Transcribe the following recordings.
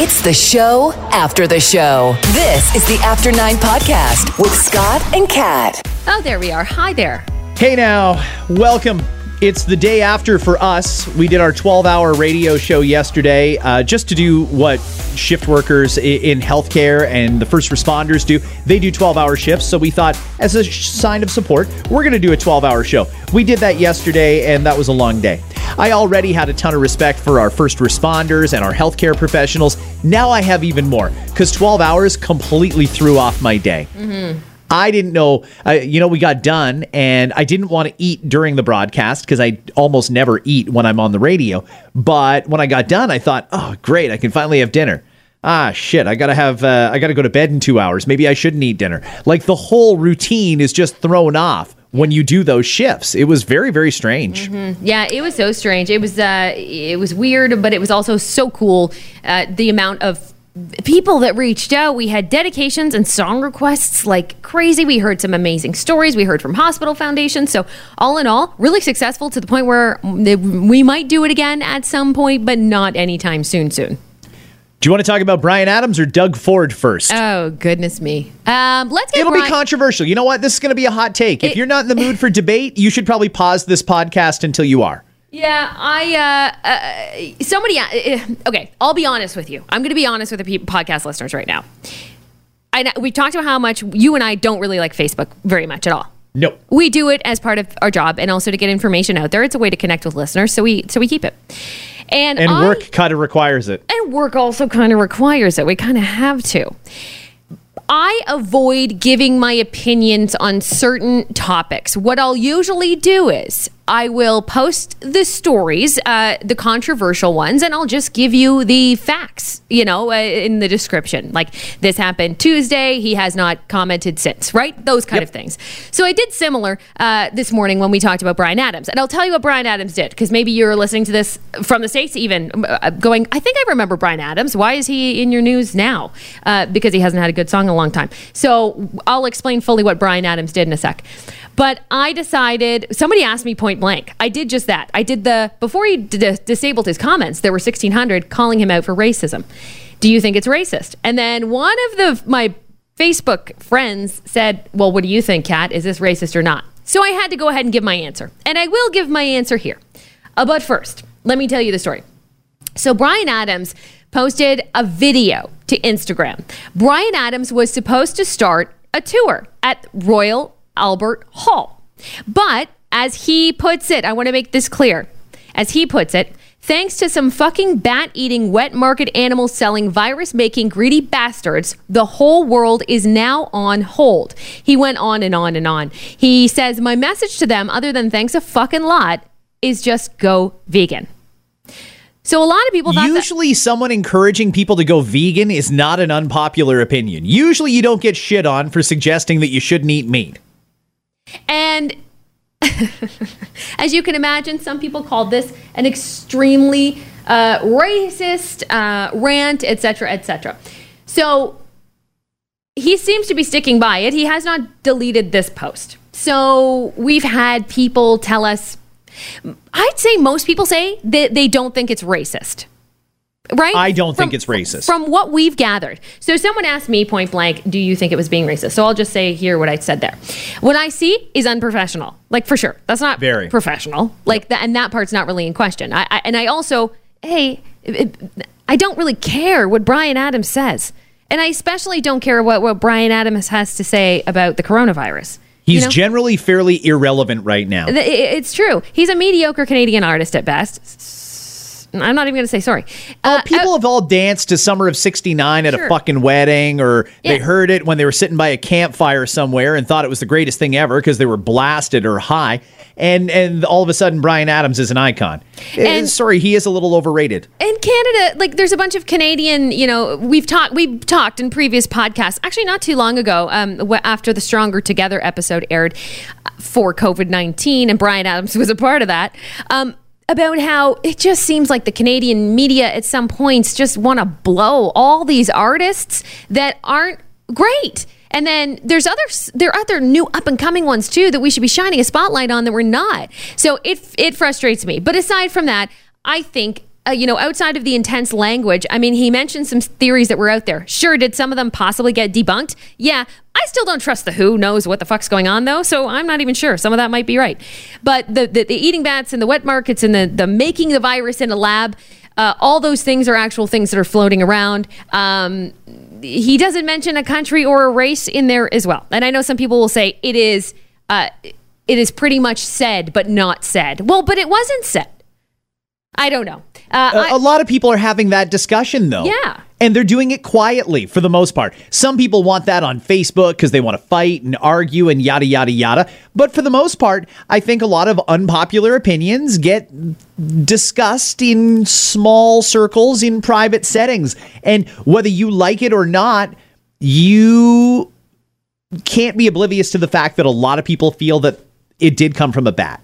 It's the show after the show. This is the After Nine Podcast with Scott and Kat. Oh, there we are. Hi there. Hey now, welcome. It's the day after for us. We did our 12 hour radio show yesterday uh, just to do what shift workers in healthcare and the first responders do. They do 12 hour shifts. So we thought, as a sign of support, we're going to do a 12 hour show. We did that yesterday, and that was a long day. I already had a ton of respect for our first responders and our healthcare professionals. Now I have even more because 12 hours completely threw off my day. I didn't know, uh, you know, we got done and I didn't want to eat during the broadcast because I almost never eat when I'm on the radio. But when I got done, I thought, oh, great, I can finally have dinner. Ah, shit, I gotta have, uh, I gotta go to bed in two hours. Maybe I shouldn't eat dinner. Like the whole routine is just thrown off when you do those shifts. It was very, very strange. Yeah, it was so strange. It was uh it was weird, but it was also so cool. Uh, the amount of people that reached out. We had dedications and song requests like crazy. We heard some amazing stories. We heard from Hospital foundations. So all in all, really successful to the point where we might do it again at some point, but not anytime soon. Soon. Do you want to talk about Bryan Adams or Doug Ford first? Oh goodness me. Um, let's get It'll Bryan- be controversial. You know what? This is going to be a hot take. If you're not in the mood for debate, you should probably pause this podcast until you are. Yeah, I uh, uh somebody uh, okay, I'll be honest with you. I'm going to be honest with the people, podcast listeners right now. I know- we talked about how much you and I don't really like Facebook very much at all. No. We do it as part of our job and also to get information out there. It's a way to connect with listeners, so we so we keep it. And And I- work kind of requires it. and work also kind of requires it. We kind of have to. I avoid giving my opinions on certain topics. What I'll usually do is I will post the stories, uh, the controversial ones, and I'll just give you the facts, you know, uh, in the description. Like this happened Tuesday. He has not commented since, right? Those kind of things. So I did similar uh, this morning when we talked about Bryan Adams. And I'll tell you what Bryan Adams did, because maybe you're listening to this from the States, even uh, going, I think I remember Bryan Adams. Why is he in your news now? Uh, because he hasn't had a good song in a long time. So I'll explain fully what Bryan Adams did in a sec. But I decided, somebody asked me point blank. I did just that. I did the, before he d- disabled his comments, there were 1,600 calling him out for racism. Do you think it's racist? And then one of the, my Facebook friends said, Well, what do you think, Kat? Is this racist or not? So I had to go ahead and give my answer. And I will give my answer here. Uh, but first, let me tell you the story. So Bryan Adams posted a video to Instagram. Bryan Adams was supposed to start a tour at Royal Albert Hall. But as he puts it, I want to make this clear. As he puts it, thanks to some fucking bat eating, wet market animal selling, virus making, greedy bastards, the whole world is now on hold. He went on and on and on. He says, My message to them, other than thanks a fucking lot, is just go vegan. So a lot of people thought that- Usually, someone encouraging people to go vegan is not an unpopular opinion. Usually, you don't get shit on for suggesting that you shouldn't eat meat. And as you can imagine, some people called this an extremely uh, racist uh, rant, etc., etc. So he seems to be sticking by it. He has not deleted this post. So we've had people tell us. I'd say most people say that they don't think it's racist. Right? I don't think it's racist. From what we've gathered. So someone asked me point blank, do you think it was being racist? So I'll just say here what I said there. What I see is unprofessional. Like for sure. That's not Very. professional. Like that and that part's not really in question. I, I and I also, hey, it- I don't really care what Bryan Adams says. And I especially don't care what, what Bryan Adams has to say about the coronavirus. You He's know? generally fairly irrelevant right now. It's true. He's a mediocre Canadian artist at best. I'm not even going to say sorry. Uh, People have all danced to Summer of 69 at Sure. a fucking wedding, or they heard it when they were sitting by a campfire somewhere and thought it was the greatest thing ever because they were blasted or high. And and all of a sudden, Bryan Adams is an icon. Eh, And- sorry, he is a little overrated. in Canada, like there's a bunch of Canadian, you know, we've talked we've talked in previous podcasts, actually not too long ago, um, after the Stronger Together episode aired uh, for COVID nineteen, and Bryan Adams was a part of that. Um, about how it just seems like the Canadian media at some points just want to blow all these artists that aren't great. And then there's other there are other new up and coming ones too that we should be shining a spotlight on that we're not. So it it frustrates me. But aside from that, I think uh, you know, outside of the intense language, I mean, he mentioned some theories that were out there. Sure, did some of them possibly get debunked? Yeah. I still don't trust the WHO knows what the fuck's going on though, so I'm not even sure. Some of that might be right. But the, the, the eating bats and the wet markets and the, the making the virus in a lab, uh, all those things are actual things that are floating around. Um, he doesn't mention a country or a race in there as well. And I know some people will say it is uh, it is pretty much said but not said. Well, but it wasn't said. I don't know. Uh, a, I- a lot of people are having that discussion though. Yeah. And they're doing it quietly for the most part. Some people want that on Facebook because they want to fight and argue and yada, yada, yada. But for the most part, I think a lot of unpopular opinions get discussed in small circles in private settings. And whether you like it or not, you can't be oblivious to the fact that a lot of people feel that it did come from a bat.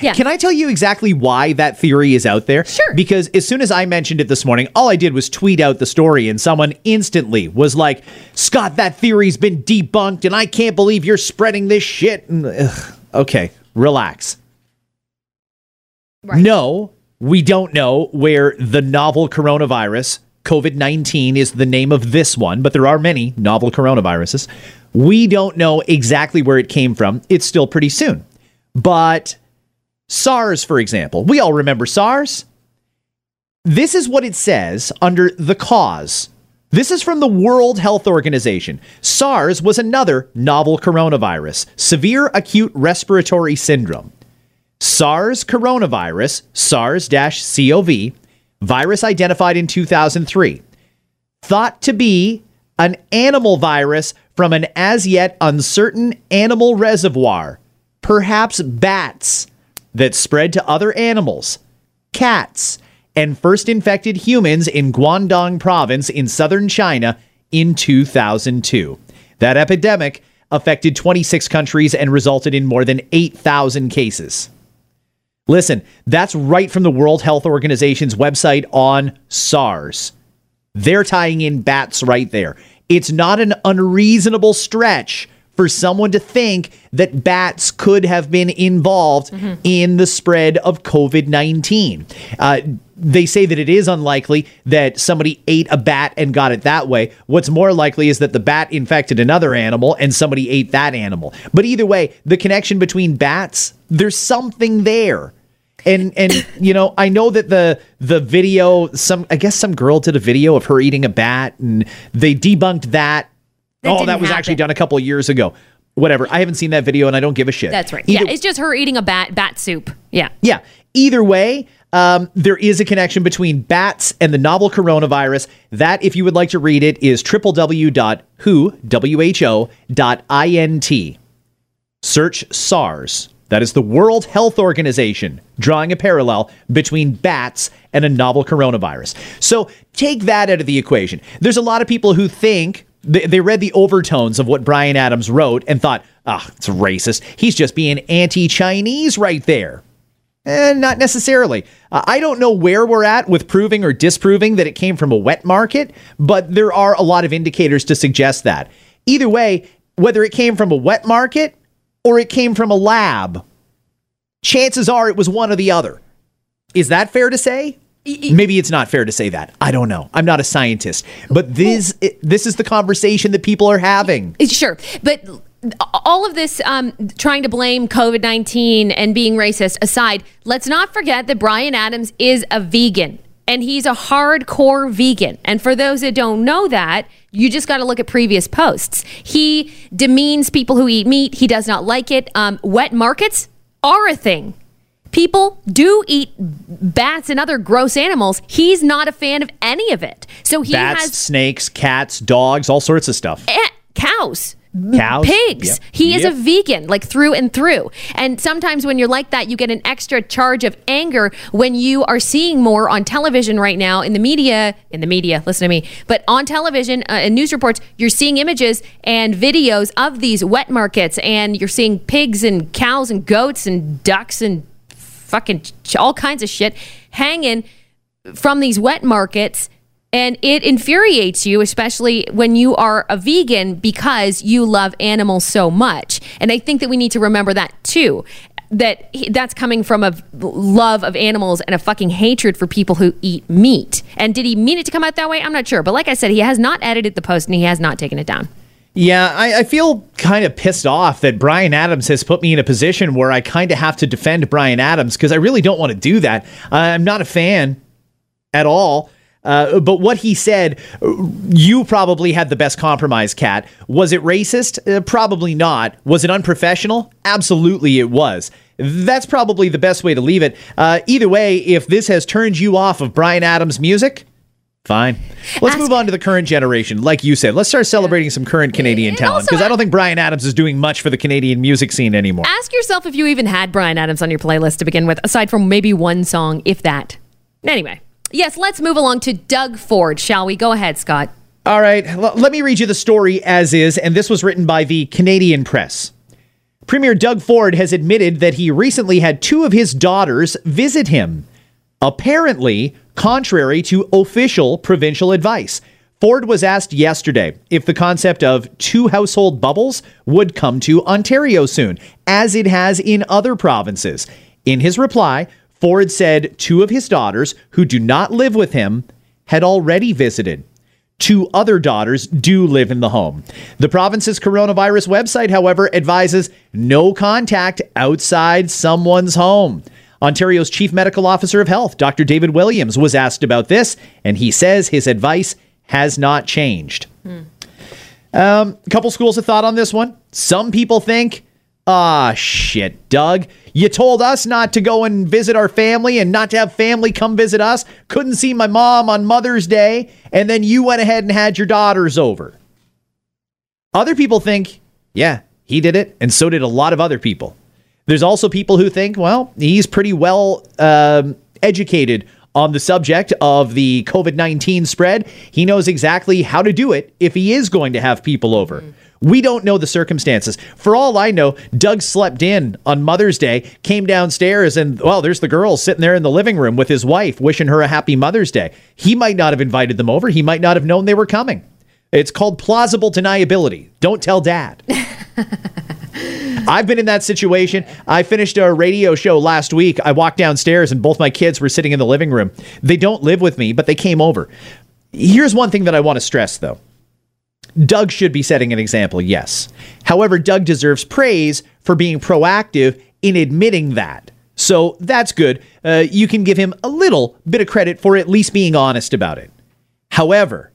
Yeah. Can I tell you exactly why that theory is out there? Sure. Because as soon as I mentioned it this morning, all I did was tweet out the story, and someone instantly was like, Scott, that theory's been debunked, and I can't believe you're spreading this shit. And, ugh, okay, relax. Right. No, we don't know where the novel coronavirus, COVID 19 is the name of this one, but there are many novel coronaviruses. We don't know exactly where it came from. It's still pretty soon. But SARS, for example, we all remember SARS. This is what it says under the cause. This is from the World Health Organization. SARS was another novel coronavirus, severe acute respiratory syndrome. SARS coronavirus, SARS CoV, virus identified in 2003, thought to be an animal virus from an as yet uncertain animal reservoir, perhaps bats, that spread to other animals, cats, and first infected humans in Guangdong province in southern China in 2002. That epidemic affected 26 countries and resulted in more than 8,000 cases. Listen, that's right from the World Health Organization's website on SARS. They're tying in bats right there. It's not an unreasonable stretch for someone to think that bats could have been involved in the spread of COVID 19. Uh, they say that it is unlikely that somebody ate a bat and got it that way. What's more likely is that the bat infected another animal and somebody ate that animal. But either way, the connection between bats, there's something there. And and you know, I know that the the video some I guess some girl did a video of her eating a bat and they debunked that. That oh, that was actually done a couple of years ago. Whatever. I haven't seen that video and I don't give a shit. That's right. Either- yeah, it's just her eating a bat bat soup. Yeah. yeah. Either way, um, there is a connection between bats and the novel coronavirus. That, if you would like to read it, is www.who.int. Search SARS. That is the World Health Organization drawing a parallel between bats and a novel coronavirus. So take that out of the equation. There's a lot of people who think they, they read the overtones of what Bryan Adams wrote and thought, ah, it's racist. He's just being anti Chinese right there. Eh, not necessarily. Uh, I don't know where we're at with proving or disproving that it came from a wet market, but there are a lot of indicators to suggest that. Either way, whether it came from a wet market or it came from a lab, chances are it was one or the other. Is that fair to say? Maybe it's not fair to say that. I don't know. I'm not a scientist, but this this is the conversation that people are having. Sure, but all of this um, trying to blame COVID nineteen and being racist aside, let's not forget that Bryan Adams is a vegan. And he's a hardcore vegan. And for those that don't know that, you just got to look at previous posts. He demeans people who eat meat. He does not like it. Um, wet markets are a thing. People do eat bats and other gross animals. He's not a fan of any of it. So he Bats, has snakes, cats, dogs, all sorts of stuff. eh, cows. Cows? pigs. Yep. He is a vegan, like through and through. And sometimes when you're like that, you get an extra charge of anger when you are seeing more on television right now in the media. In the media, listen to me. But on television uh, and news reports, you're seeing images and videos of these wet markets, and you're seeing pigs and cows and goats and ducks and fucking all kinds of shit hanging from these wet markets and it infuriates you especially when you are a vegan because you love animals so much and i think that we need to remember that too that that's coming from a love of animals and a fucking hatred for people who eat meat. And did he mean it to come out that way? I'm not sure. But like I said, he has not edited the post and he has not taken it down. Yeah, I, I feel kind of pissed off that Bryan Adams has put me in a position where I kind of have to defend Bryan Adams because I really don't want to do that. I'm not a fan at all. Uh, but what he said, you probably had the best compromise, Kat. Was it racist? Uh, probably not. Was it unprofessional? Absolutely, it was. That's probably the best way to leave it. Uh, either way, if this has turned you off of Bryan Adams' music, Fine. Let's Ask, move on to the current generation. Like you said, let's start celebrating some current Canadian talent because I don't think Bryan Adams is doing much for the Canadian music scene anymore. Ask yourself if you even had Bryan Adams on your playlist to begin with, aside from maybe one song, if that. Anyway, yes, let's move along to Doug Ford, shall we? Go ahead, Scott. All right, l- let me read you the story as is, and this was written by the Canadian Press. Premier Doug Ford has admitted that he recently had two of his daughters visit him. Apparently, contrary to official provincial advice. Ford was asked yesterday if the concept of two household bubbles would come to Ontario soon, as it has in other provinces. In his reply, Ford said two of his daughters, who do not live with him, had already visited. Two other daughters do live in the home. The province's coronavirus website, however, advises no contact outside someone's home. Ontario's Chief Medical Officer of Health, Dr. David Williams, was asked about this, and he says his advice has not changed. Hmm. Um, a couple schools of thought on this one. Some people think, ah, shit, Doug, you told us not to go and visit our family and not to have family come visit us. Couldn't see my mom on Mother's Day, and then you went ahead and had your daughters over. Other people think, yeah, he did it, and so did a lot of other people. There's also people who think, well, he's pretty well um, educated on the subject of the COVID 19 spread. He knows exactly how to do it if he is going to have people over. Mm. We don't know the circumstances. For all I know, Doug slept in on Mother's Day, came downstairs, and well, there's the girl sitting there in the living room with his wife, wishing her a happy Mother's Day. He might not have invited them over. He might not have known they were coming. It's called plausible deniability. Don't tell dad. I've been in that situation. I finished a radio show last week. I walked downstairs and both my kids were sitting in the living room. They don't live with me, but they came over. Here's one thing that I want to stress though. Doug should be setting an example, yes. However, Doug deserves praise for being proactive in admitting that. So that's good. Uh, you can give him a little bit of credit for at least being honest about it. However,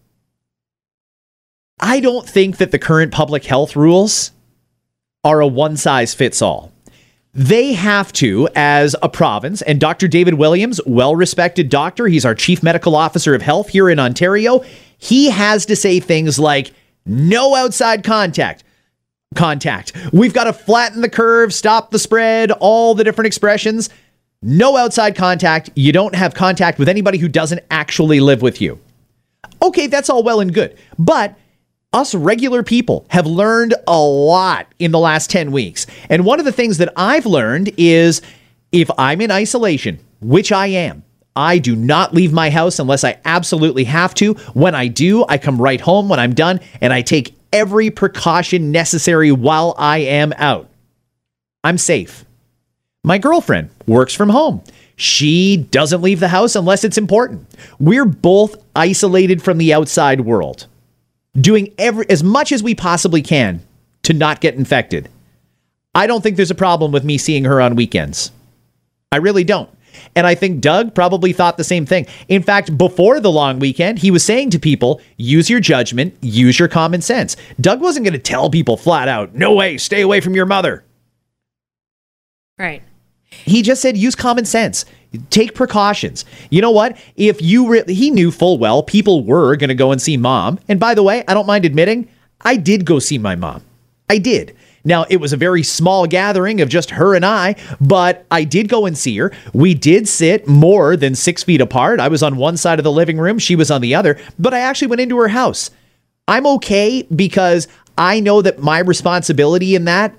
I don't think that the current public health rules are a one size fits all. They have to, as a province, and Dr. David Williams, well respected doctor, he's our chief medical officer of health here in Ontario, he has to say things like no outside contact. Contact. We've got to flatten the curve, stop the spread, all the different expressions. No outside contact. You don't have contact with anybody who doesn't actually live with you. Okay, that's all well and good. But us regular people have learned a lot in the last 10 weeks. And one of the things that I've learned is if I'm in isolation, which I am, I do not leave my house unless I absolutely have to. When I do, I come right home when I'm done and I take every precaution necessary while I am out. I'm safe. My girlfriend works from home. She doesn't leave the house unless it's important. We're both isolated from the outside world doing every as much as we possibly can to not get infected. I don't think there's a problem with me seeing her on weekends. I really don't. And I think Doug probably thought the same thing. In fact, before the long weekend, he was saying to people, use your judgment, use your common sense. Doug wasn't going to tell people flat out, no way, stay away from your mother. Right. He just said, use common sense. Take precautions. You know what? If you re- he knew full well people were going to go and see mom. And by the way, I don't mind admitting, I did go see my mom. I did. Now, it was a very small gathering of just her and I, but I did go and see her. We did sit more than six feet apart. I was on one side of the living room, she was on the other, but I actually went into her house. I'm okay because I know that my responsibility in that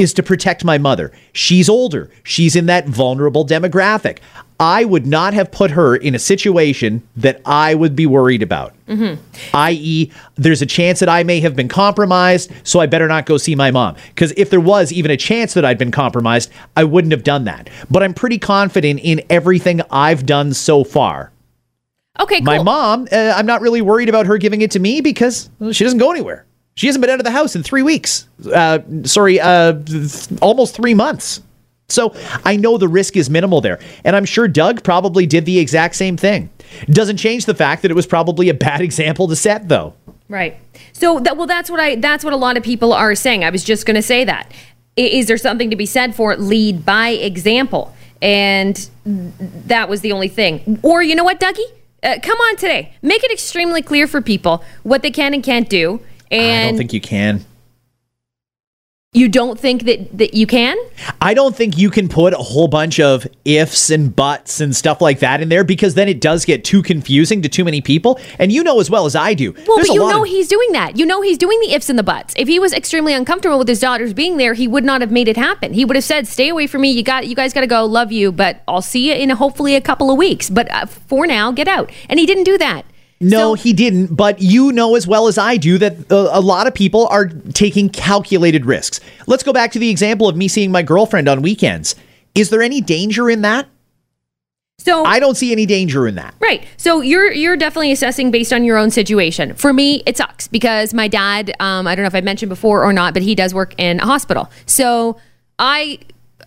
is to protect my mother. She's older. She's in that vulnerable demographic. I would not have put her in a situation that I would be worried about. I.e., there's a chance that I may have been compromised, so I better not go see my mom. Because if there was even a chance that I'd been compromised, I wouldn't have done that. But I'm pretty confident in everything I've done so far. Okay, cool. My mom, uh, I'm not really worried about her giving it to me because well, she doesn't go anywhere. She hasn't been out of the house in three weeks. Uh, sorry, uh, th- almost three months. So I know the risk is minimal there. And I'm sure Doug probably did the exact same thing. Doesn't change the fact that it was probably a bad example to set, though. Right. So that well, that's what I that's what a lot of people are saying. I was just going to say that. Is there something to be said for lead by example? And that was the only thing. Or you know what, Dougie? Uh, come on today. Make it extremely clear for people what they can and can't do. And I don't think you can. you don't think that that you can? I don't think you can put a whole bunch of ifs and buts and stuff like that in there because then it does get too confusing to too many people. And you know as well as I do. Well, but you know of- he's doing that. You know he's doing the ifs and the buts. If he was extremely uncomfortable with his daughters being there, he would not have made it happen. He would have said, "Stay away from me. You got, you guys got to go. Love you, but I'll see you in hopefully a couple of weeks. But uh, for now, get out." And he didn't do that. No, So- he didn't. But you know as well as I do that uh, a lot of people are taking calculated risks. Let's go back to the example of me seeing my girlfriend on weekends. Is there any danger in that? So I don't see any danger in that. Right. So you're you're definitely assessing based on your own situation. For me, it sucks because my dad, um, I don't know if I mentioned before or not, but he does work in a hospital. So I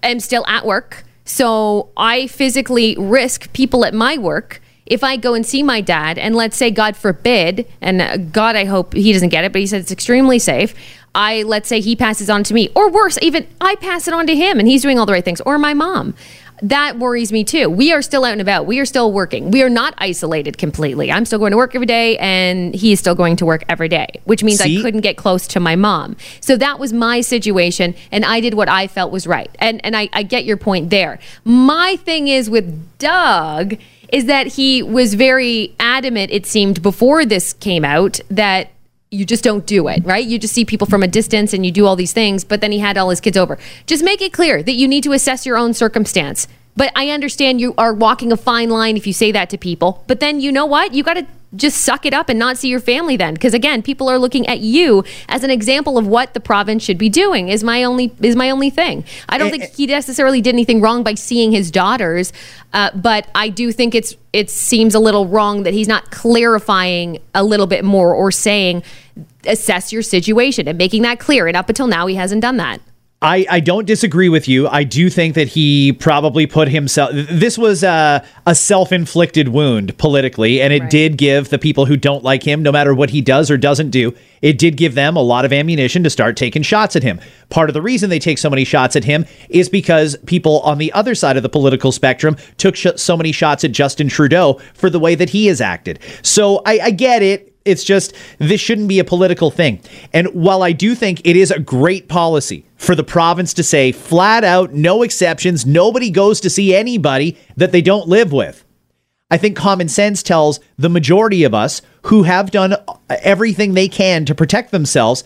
am still at work. So I physically risk people at my work. If I go and see my dad, and let's say, God forbid, and uh, God, I hope he doesn't get it, but he said it's extremely safe. I, let's say he passes on to me, or worse, even I pass it on to him and he's doing all the right things, or my mom that worries me too. We are still out and about. We are still working. We are not isolated completely. I'm still going to work every day and he is still going to work every day, which means See? I couldn't get close to my mom. So that was my situation and I did what I felt was right. And and I, I get your point there. My thing is with Doug is that he was very adamant, it seemed, before this came out that you just don't do it, right? You just see people from a distance and you do all these things, but then he had all his kids over. Just make it clear that you need to assess your own circumstance. But I understand you are walking a fine line if you say that to people. But then you know what? You got to just suck it up and not see your family then. Because again people are looking at you as an example of what the province should be doing is my only is my only thing. I don't think he necessarily did anything wrong by seeing his daughters uh, but i do think it's it seems a little wrong that he's not clarifying a little bit more or saying assess your situation and making that clear. And up until now he hasn't done that I, I don't disagree with you. I do think that he probably put himself. This was a, a self inflicted wound politically, and it Right. did give the people who don't like him, no matter what he does or doesn't do, it did give them a lot of ammunition to start taking shots at him. Part of the reason they take so many shots at him is because people on the other side of the political spectrum took sh- so many shots at Justin Trudeau for the way that he has acted. So I, I get it. It's just this shouldn't be a political thing. And while I do think it is a great policy for the province to say flat out, no exceptions, nobody goes to see anybody that they don't live with. I think common sense tells the majority of us who have done everything they can to protect themselves,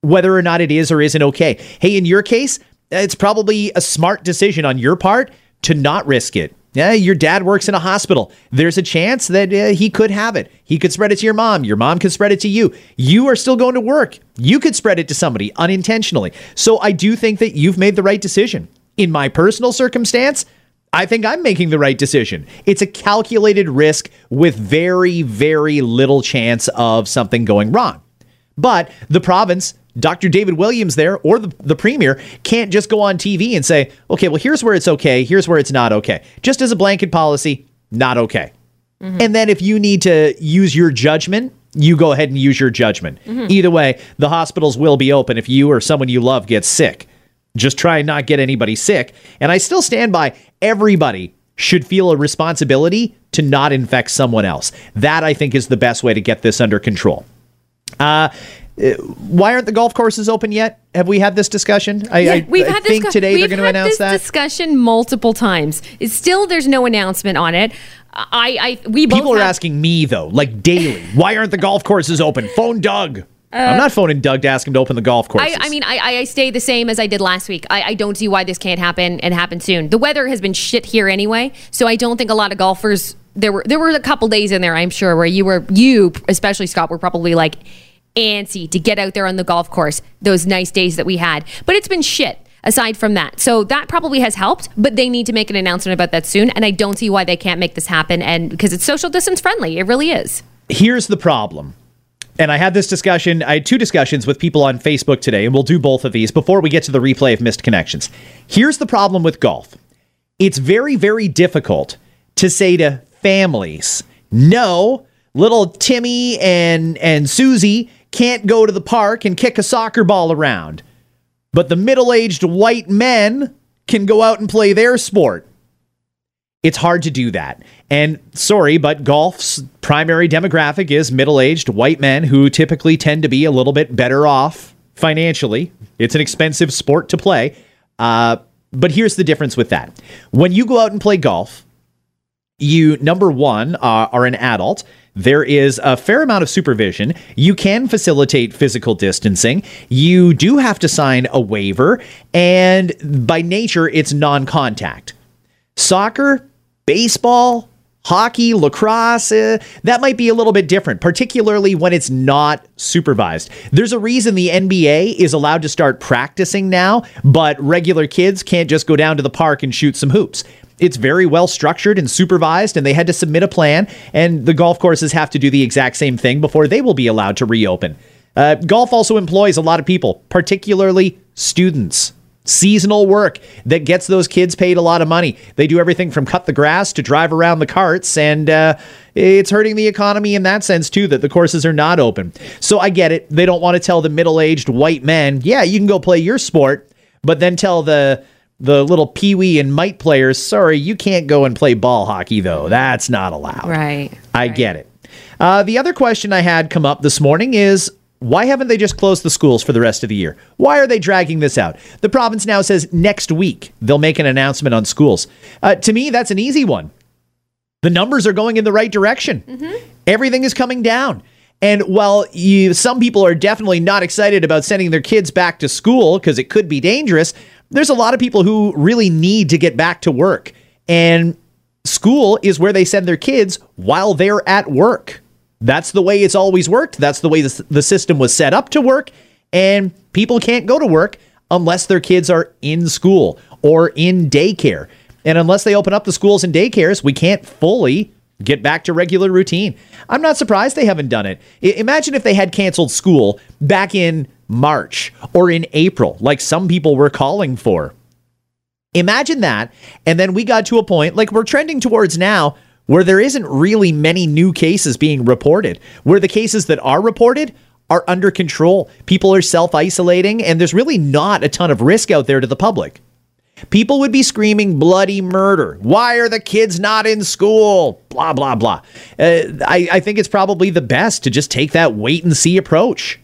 whether or not it is or isn't okay. Hey, in your case, it's probably a smart decision on your part to not risk it. Yeah, your dad works in a hospital. There's a chance that uh, he could have it. He could spread it to your mom. Your mom could spread it to you. You are still going to work. You could spread it to somebody unintentionally. So I do think that you've made the right decision. In my personal circumstance, I think I'm making the right decision. It's a calculated risk with very, very little chance of something going wrong. But the province, Dr. David Williams there, or the, the premier, can't just go on TV and say, okay, well, here's where it's okay, here's where it's not okay. Just as a blanket policy, not okay. And then if you need to use your judgment, you go ahead and use your judgment. Either way, the hospitals will be open if you or someone you love gets sick. Just try and not get anybody sick. And I still stand by everybody should feel a responsibility to not infect someone else. That I think is the best way to get this under control. Uh, Uh, why aren't the golf courses open yet? Have we had this discussion? I, Yeah, I, we've I had think today they're going to announce this that. discussion multiple times. It's still, there's no announcement on it. I, I, we both People are have- asking me though, like daily, why aren't the golf courses open? Phone Doug. Uh, I'm not phoning Doug to ask him to open the golf course. I, I mean, I, I stay the same as I did last week. I, I don't see why this can't happen and happen soon. The weather has been shit here anyway, so I don't think a lot of golfers. There were there were a couple days in there, I'm sure, where you were you especially Scott were probably like antsy to get out there on the golf course. Those nice days that we had, but it's been shit aside from that. So that probably has helped, but they need to make an announcement about that soon. And I don't see why they can't make this happen. And because it's social distance friendly, it really is. Here's the problem. And I had this discussion, I had two discussions with people on Facebook today, and we'll do both of these before we get to the replay of missed connections. Here's the problem with golf it's very, very difficult to say to families, no, little Timmy and, and Susie can't go to the park and kick a soccer ball around but the middle aged white men can go out and play their sport. It's hard to do that. And sorry, but golf's primary demographic is middle aged white men who typically tend to be a little bit better off financially. It's an expensive sport to play. Uh, but here's the difference with that when you go out and play golf, you, number one, uh, are an adult. There is a fair amount of supervision. You can facilitate physical distancing. You do have to sign a waiver, and by nature, it's non contact. Soccer, baseball, hockey, lacrosse, uh, that might be a little bit different, particularly when it's not supervised. There's a reason the NBA is allowed to start practicing now, but regular kids can't just go down to the park and shoot some hoops it's very well structured and supervised, and they had to submit a plan. And the golf courses have to do the exact same thing before they will be allowed to reopen. Uh, golf also employs a lot of people, particularly students. Seasonal work that gets those kids paid a lot of money. They do everything from cut the grass to drive around the carts, and uh, it's hurting the economy in that sense too that the courses are not open. So I get it. They don't want to tell the middle aged white men, yeah, you can go play your sport, but then tell the the little pee wee and mite players, sorry, you can't go and play ball hockey, though. That's not allowed. Right. I right. get it. Uh, the other question I had come up this morning is why haven't they just closed the schools for the rest of the year? Why are they dragging this out? The province now says next week they'll make an announcement on schools. Uh, to me, that's an easy one. The numbers are going in the right direction. Mm-hmm. Everything is coming down. And while you, some people are definitely not excited about sending their kids back to school because it could be dangerous, there's a lot of people who really need to get back to work. And school is where they send their kids while they're at work. That's the way it's always worked. That's the way the, system was set up to work. And people can't go to work unless their kids are in school or in daycare. And unless they open up the schools and daycares, we can't fully get back to regular routine. I'm not surprised they haven't done it. I- imagine if they had canceled school back in March or in April, like some people were calling for. Imagine that. And then we got to a point like we're trending towards now where there isn't really many new cases being reported, where the cases that are reported are under control. People are self isolating, and there's really not a ton of risk out there to the public. People would be screaming bloody murder. Why are the kids not in school? Blah, blah, blah. Uh, I, I think it's probably the best to just take that wait and see approach.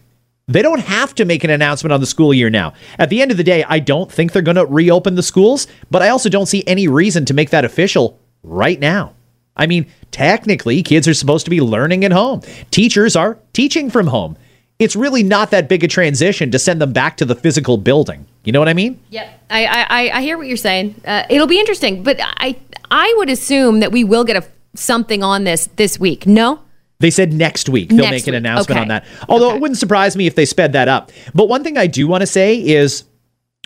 They don't have to make an announcement on the school year now. At the end of the day, I don't think they're going to reopen the schools, but I also don't see any reason to make that official right now. I mean, technically, kids are supposed to be learning at home, teachers are teaching from home. It's really not that big a transition to send them back to the physical building. You know what I mean? Yep, I I, I hear what you're saying. Uh, it'll be interesting, but I I would assume that we will get a something on this this week. No. They said next week they'll next make an announcement okay. on that. Although okay. it wouldn't surprise me if they sped that up. But one thing I do want to say is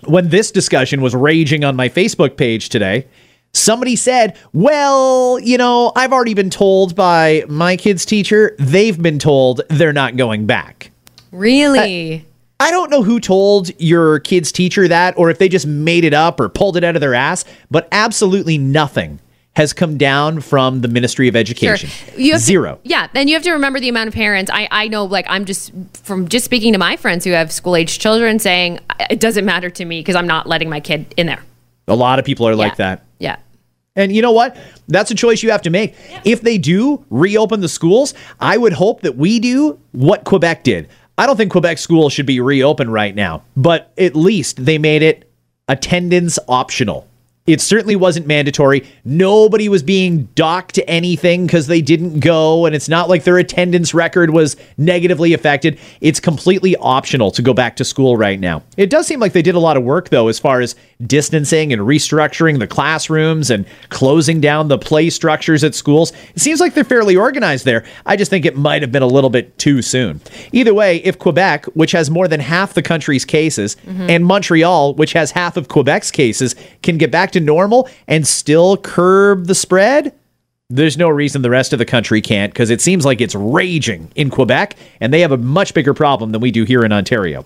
when this discussion was raging on my Facebook page today, somebody said, Well, you know, I've already been told by my kid's teacher, they've been told they're not going back. Really? I, I don't know who told your kid's teacher that or if they just made it up or pulled it out of their ass, but absolutely nothing has come down from the Ministry of Education. Sure. Zero. To, yeah, and you have to remember the amount of parents. I, I know, like, I'm just from just speaking to my friends who have school age children saying it doesn't matter to me because I'm not letting my kid in there. A lot of people are yeah. like that. And you know what? That's a choice you have to make. If they do reopen the schools, I would hope that we do what Quebec did. I don't think Quebec schools should be reopened right now, but at least they made it attendance optional. It certainly wasn't mandatory. Nobody was being docked to anything because they didn't go, and it's not like their attendance record was negatively affected. It's completely optional to go back to school right now. It does seem like they did a lot of work, though, as far as distancing and restructuring the classrooms and closing down the play structures at schools. It seems like they're fairly organized there. I just think it might have been a little bit too soon. Either way, if Quebec, which has more than half the country's cases, mm-hmm. and Montreal, which has half of Quebec's cases, can get back to normal and still curb the spread, there's no reason the rest of the country can't because it seems like it's raging in Quebec and they have a much bigger problem than we do here in Ontario.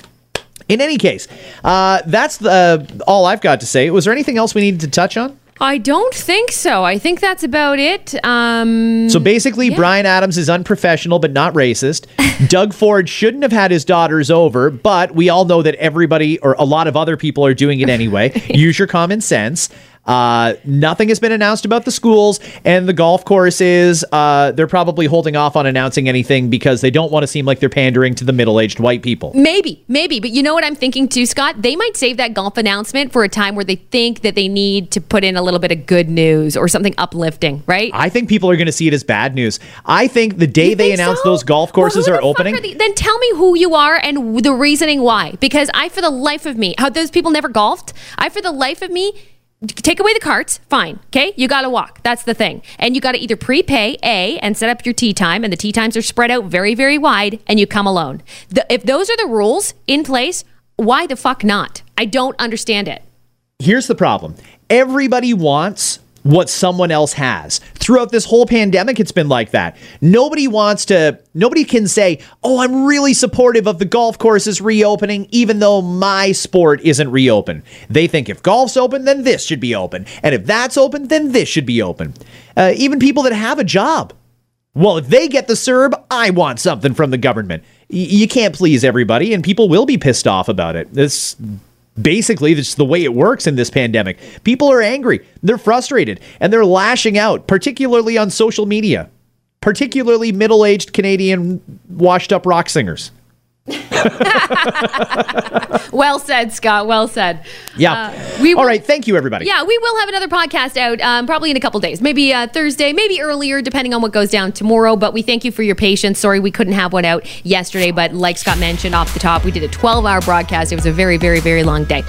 In any case, uh, that's the, all I've got to say. Was there anything else we needed to touch on? I don't think so. I think that's about it. Um, So basically, Bryan Adams is unprofessional but not racist. Doug Ford shouldn't have had his daughters over, but we all know that everybody or a lot of other people are doing it anyway. Use your common sense. Uh, nothing has been announced about the schools and the golf courses. Uh, they're probably holding off on announcing anything because they don't want to seem like they're pandering to the middle-aged white people. Maybe, maybe. But you know what I'm thinking too, Scott? They might save that golf announcement for a time where they think that they need to put in a little bit of good news or something uplifting, right? I think people are going to see it as bad news. I think the day You they announce so? those golf courses are the fuck opening, they- then tell me who you are and the reasoning why. Because I, for the life of me, how those people never golfed. I, for the life of me, take away the carts. Fine, okay. You got to walk. That's the thing. And you got to either prepay a and set up your tee time, and the tee times are spread out very, very wide, and you come alone. The, if those are the rules in place, why the fuck not? I don't understand it. here's the problem everybody wants what someone else has. Throughout this whole pandemic, it's been like that. Nobody wants to, nobody can say, oh, I'm really supportive of the golf courses reopening, even though my sport isn't reopened. They think if golf's open, then this should be open. And if that's open, then this should be open. Uh, even people that have a job. Well, if they get the CERB, I want something from the government. Y- you can't please everybody, and people will be pissed off about it. This basically that's the way it works in this pandemic. People are angry, they're frustrated, and they're lashing out, particularly on social media, particularly middle-aged Canadian washed-up rock singers. Well said, Scott. Well said. Yeah. Uh, we All will- right. Thank you, everybody. Yeah, we will have another podcast out um, probably in a couple days, maybe uh, Thursday, maybe earlier, depending on what goes down tomorrow. But we thank you for your patience. Sorry we couldn't have one out yesterday, but like Scott mentioned off the top, we did a 12 hour broadcast. It was a very, very, very long day.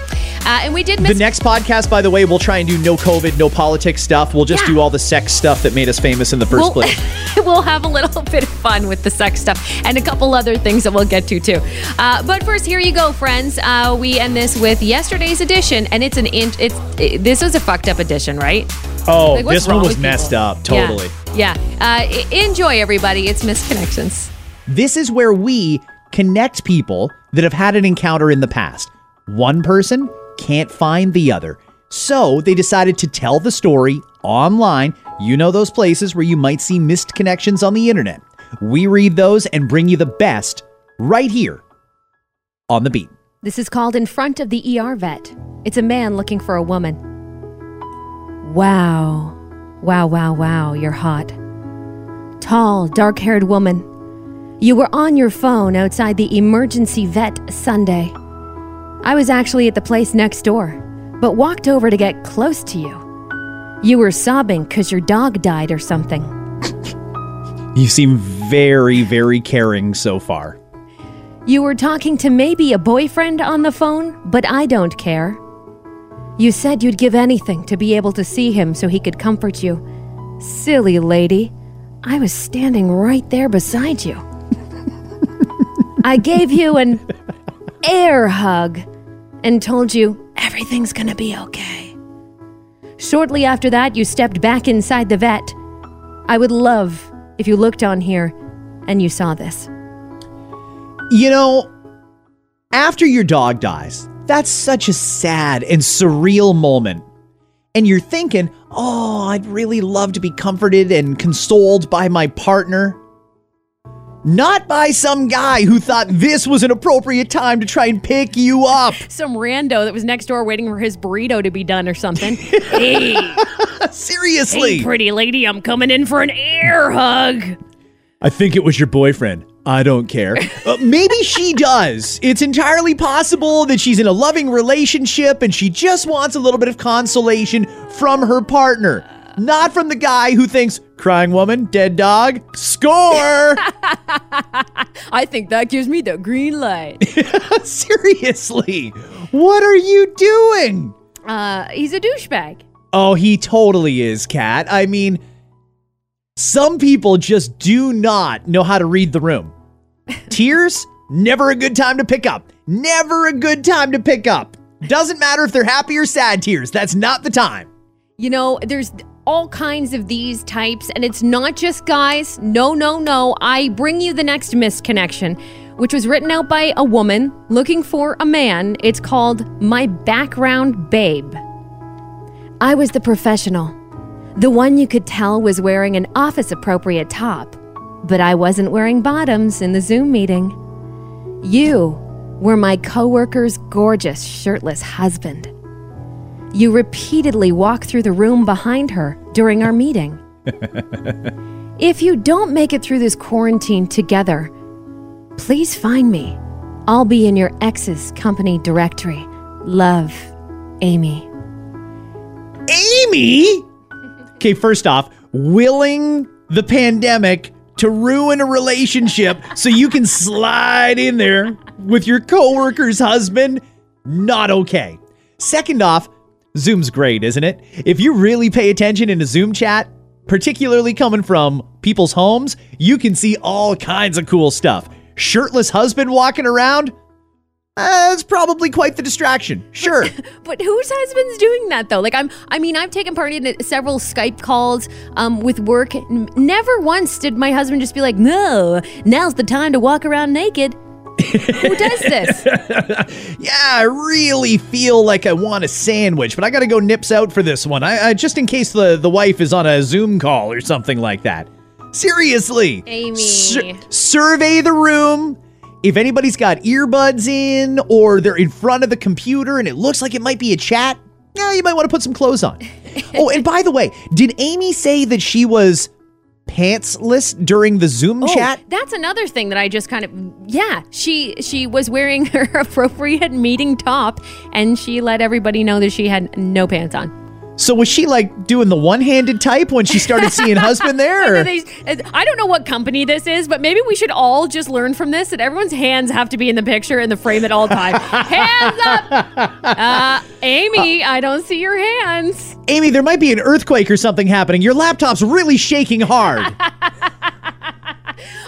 Uh, and we did miss. The next podcast, by the way, we'll try and do no COVID, no politics stuff. We'll just Yeah. do all the sex stuff that made us famous in the 1st We'll, place. we'll have a little bit of fun with the sex stuff and a couple other things that we'll get to too. Uh, but first, here you go, friends. Uh, we end this with yesterday's edition, and it's an in, it's it, this was a fucked up edition, right? Oh, Like, this one was messed people? up. Totally. Yeah. yeah. Uh, enjoy, everybody. It's Misconnections. This is where we connect people that have had an encounter in the past. One person can't find the other. So they decided to tell the story online. You know those places where you might see missed connections on the internet. We read those and bring you the best right here on the beat. This is called In Front of the ER Vet. It's a man looking for a woman. Wow. Wow, wow, wow, you're hot. Tall, dark haired woman. You were on your phone outside the emergency vet Sunday. I was actually at the place next door, but walked over to get close to you. You were sobbing because your dog died or something. You seem very, very caring so far. You were talking to maybe a boyfriend on the phone, but I don't care. You said you'd give anything to be able to see him so he could comfort you. Silly lady. I was standing right there beside you. I gave you an air hug and told you everything's gonna be okay. Shortly after that, you stepped back inside the vet. I would love if you looked on here and you saw this. You know, after your dog dies, that's such a sad and surreal moment. And you're thinking, oh, I'd really love to be comforted and consoled by my partner. Not by some guy who thought this was an appropriate time to try and pick you up. some rando that was next door waiting for his burrito to be done or something. hey, Seriously. hey, pretty lady, I'm coming in for an air hug. I think it was your boyfriend. I don't care. Uh, maybe she does. It's entirely possible that she's in a loving relationship and she just wants a little bit of consolation from her partner, not from the guy who thinks, crying woman, dead dog, score. I think that gives me the green light. Seriously, what are you doing? uh, he's a douchebag. Oh, he totally is, Kat. I mean, some people just do not know how to read the room. Tears, never a good time to pick up. Never a good time to pick up. Doesn't matter if they're happy or sad tears. That's not the time. You know, there's all kinds of these types, and it's not just guys. No, no, no. I bring you the next misconnection, which was written out by a woman looking for a man. It's called My Background Babe. I was the professional, the one you could tell was wearing an office appropriate top, but I wasn't wearing bottoms in the Zoom meeting. You were my coworker's gorgeous shirtless husband. You repeatedly walk through the room behind her during our meeting. if you don't make it through this quarantine together, please find me. I'll be in your ex's company directory. Love, Amy. Amy? Okay, first off, willing the pandemic to ruin a relationship so you can slide in there with your coworker's husband, not okay. Second off, Zoom's great, isn't it? If you really pay attention in a Zoom chat, particularly coming from people's homes, you can see all kinds of cool stuff. Shirtless husband walking around? Uh, it's probably quite the distraction. Sure. But whose husband's doing that though? Like I'm I mean I've taken part in several Skype calls um, with work. Never once did my husband just be like, "No, now's the time to walk around naked." Who does this? yeah, I really feel like I want a sandwich, but I got to go nips out for this one. I, I just in case the the wife is on a Zoom call or something like that. Seriously, Amy. Sur- survey the room. If anybody's got earbuds in or they're in front of the computer and it looks like it might be a chat, yeah, you might want to put some clothes on. oh, and by the way, did Amy say that she was pantsless during the Zoom Oh, chat? that's another thing that I just kind of yeah. She she was wearing her appropriate meeting top, and she let everybody know that she had no pants on. So was she like doing the one-handed type when she started seeing husband there? I don't know what company this is, but maybe we should all just learn from this that everyone's hands have to be in the picture in the frame at all times. hands up, uh, Amy. I don't see your hands. Amy, there might be an earthquake or something happening. Your laptop's really shaking hard.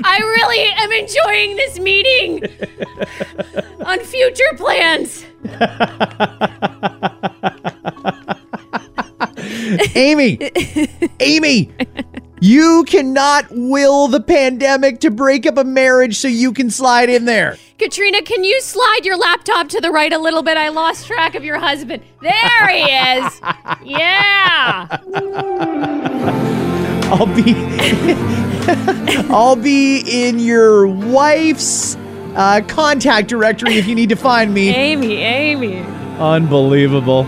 I really am enjoying this meeting on future plans. Amy, Amy, you cannot will the pandemic to break up a marriage so you can slide in there. Katrina, can you slide your laptop to the right a little bit? I lost track of your husband. There he is. Yeah. I'll be I'll be in your wife's uh, contact directory if you need to find me. Amy, Amy. Unbelievable.